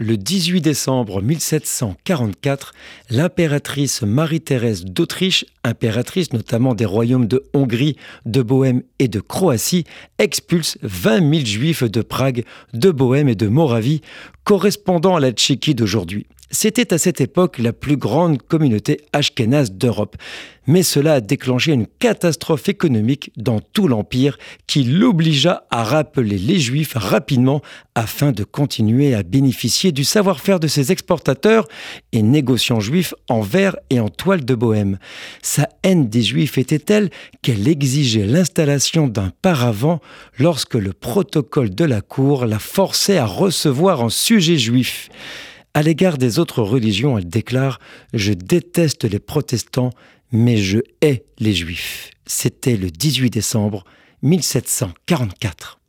Le 18 décembre 1744, l'impératrice Marie-Thérèse d'Autriche, impératrice notamment des royaumes de Hongrie, de Bohême et de Croatie, expulse 20 000 juifs de Prague, de Bohême et de Moravie, correspondant à la Tchéquie d'aujourd'hui. C'était à cette époque la plus grande communauté ashkénaze d'Europe. Mais cela a déclenché une catastrophe économique dans tout l'Empire qui l'obligea à rappeler les Juifs rapidement afin de continuer à bénéficier du savoir-faire de ses exportateurs et négociants juifs en verre et en toile de bohème. Sa haine des Juifs était telle qu'elle exigeait l'installation d'un paravent lorsque le protocole de la cour la forçait à recevoir un sujet juif. À l'égard des autres religions, elle déclare ⁇ Je déteste les protestants, mais je hais les juifs ⁇ C'était le 18 décembre 1744.